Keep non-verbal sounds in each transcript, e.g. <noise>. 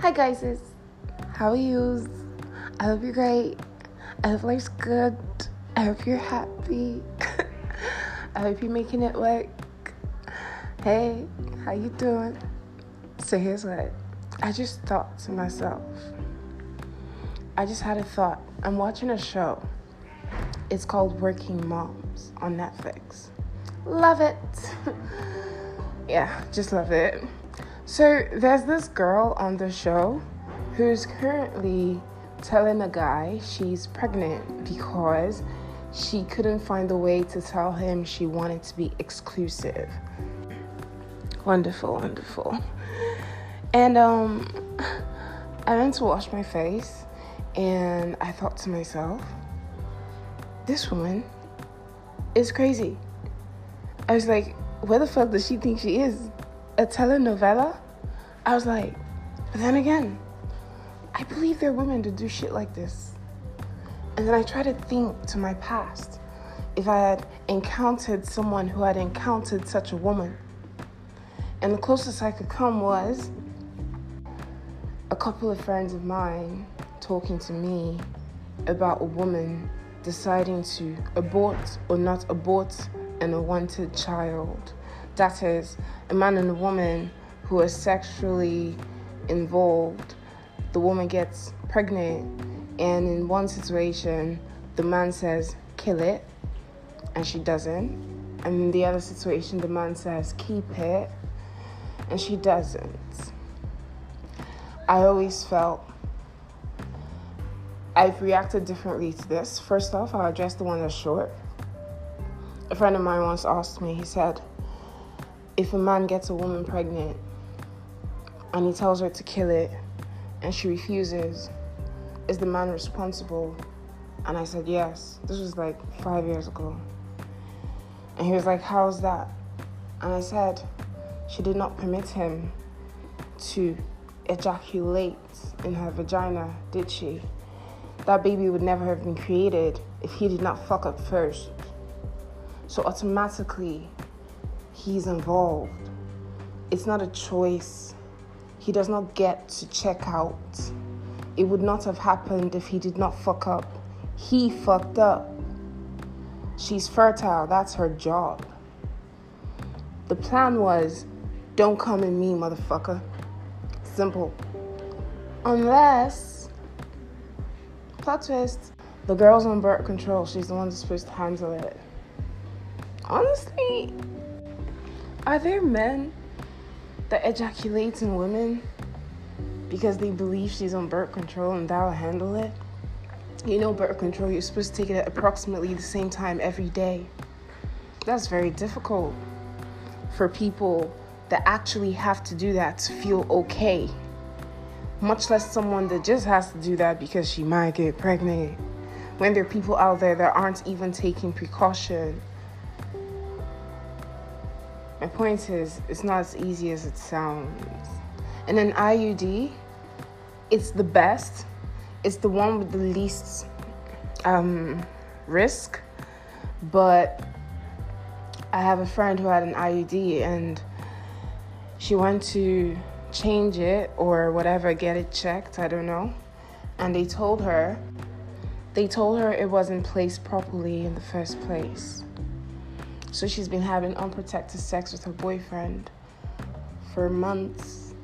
Hi guys, how are you? I hope you're great. I hope life's good. I hope you're happy. <laughs> I hope you're making it work. Hey, how you doing? So here's what I just thought to myself. I just had a thought. I'm watching a show. It's called Working Moms on Netflix. Love it. <laughs> yeah, just love it. So there's this girl on the show who's currently telling a guy she's pregnant because she couldn't find a way to tell him she wanted to be exclusive. Wonderful, wonderful. And um I went to wash my face and I thought to myself, this woman is crazy. I was like, where the fuck does she think she is? A telenovela, I was like, but then again, I believe there are women to do shit like this. And then I try to think to my past if I had encountered someone who had encountered such a woman. And the closest I could come was a couple of friends of mine talking to me about a woman deciding to abort or not abort an unwanted child that is, a man and a woman who are sexually involved, the woman gets pregnant, and in one situation, the man says, kill it, and she doesn't. And in the other situation, the man says, keep it, and she doesn't. I always felt I've reacted differently to this. First off, I'll address the one that's short. A friend of mine once asked me, he said, if a man gets a woman pregnant and he tells her to kill it and she refuses, is the man responsible? And I said, yes. This was like five years ago. And he was like, how's that? And I said, she did not permit him to ejaculate in her vagina, did she? That baby would never have been created if he did not fuck up first. So automatically, he's involved. It's not a choice. He does not get to check out. It would not have happened if he did not fuck up. He fucked up. She's fertile, that's her job. The plan was don't come in me, motherfucker. Simple. Unless, plot twist, the girl's on birth control. She's the one that's supposed to handle it. Honestly, are there men that ejaculate in women because they believe she's on birth control and that'll handle it? You know, birth control, you're supposed to take it at approximately the same time every day. That's very difficult for people that actually have to do that to feel okay. Much less someone that just has to do that because she might get pregnant. When there are people out there that aren't even taking precaution my point is, it's not as easy as it sounds. And an IUD, it's the best. It's the one with the least um, risk. But I have a friend who had an IUD and she went to change it or whatever, get it checked, I don't know. And they told her, they told her it wasn't placed properly in the first place. So she's been having unprotected sex with her boyfriend for months.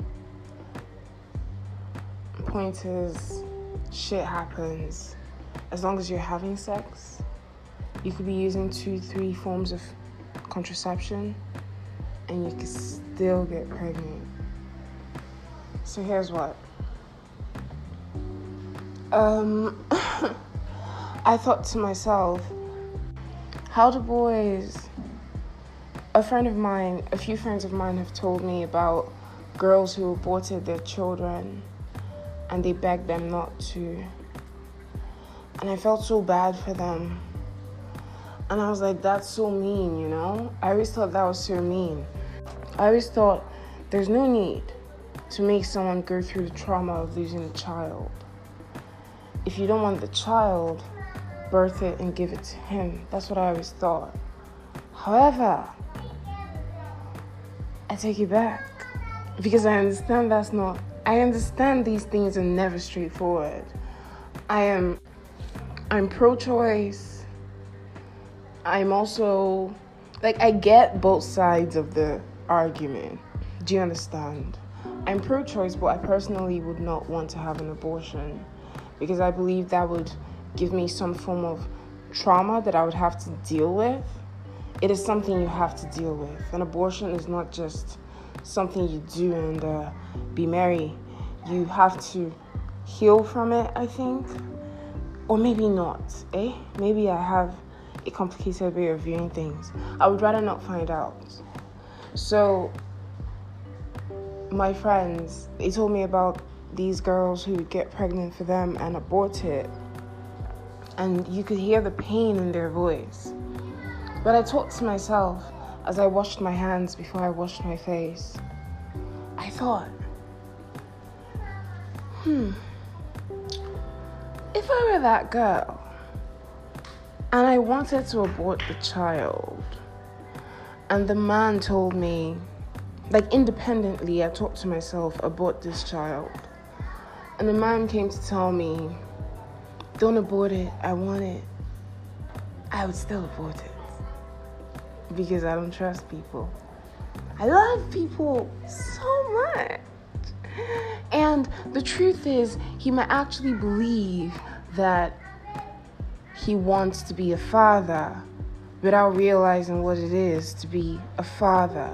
Point is, shit happens. As long as you're having sex, you could be using two, three forms of contraception and you can still get pregnant. So here's what. Um, <coughs> I thought to myself, how do boys a friend of mine, a few friends of mine have told me about girls who aborted their children and they begged them not to. And I felt so bad for them. And I was like, that's so mean, you know? I always thought that was so mean. I always thought there's no need to make someone go through the trauma of losing a child. If you don't want the child, birth it and give it to him. That's what I always thought. However, I take it back because I understand that's not I understand these things are never straightforward. I am I'm pro-choice. I'm also like I get both sides of the argument. Do you understand? I'm pro-choice, but I personally would not want to have an abortion because I believe that would give me some form of trauma that I would have to deal with. It is something you have to deal with. An abortion is not just something you do and uh, be merry. You have to heal from it, I think. Or maybe not, eh? Maybe I have a complicated way of viewing things. I would rather not find out. So, my friends, they told me about these girls who get pregnant for them and abort it. And you could hear the pain in their voice. But I talked to myself as I washed my hands before I washed my face. I thought, hmm, if I were that girl and I wanted to abort the child, and the man told me, like independently, I talked to myself, abort this child. And the man came to tell me, don't abort it, I want it. I would still abort it because I don't trust people. I love people so much. And the truth is, he might actually believe that he wants to be a father without realizing what it is to be a father.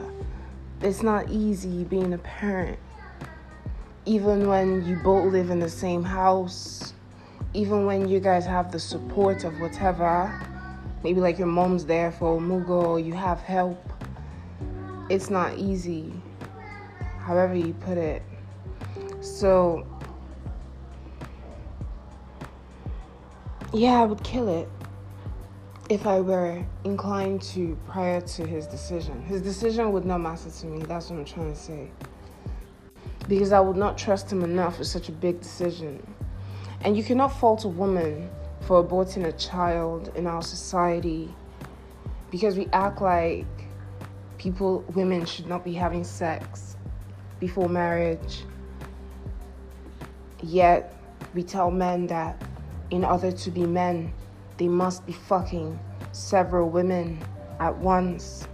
It's not easy being a parent. Even when you both live in the same house, even when you guys have the support of whatever, maybe like your mom's there for Mugo you have help, it's not easy. However, you put it. So, yeah, I would kill it if I were inclined to prior to his decision. His decision would not matter to me, that's what I'm trying to say. Because I would not trust him enough for such a big decision. And you cannot fault a woman for aborting a child in our society because we act like people, women, should not be having sex before marriage. Yet we tell men that in order to be men, they must be fucking several women at once.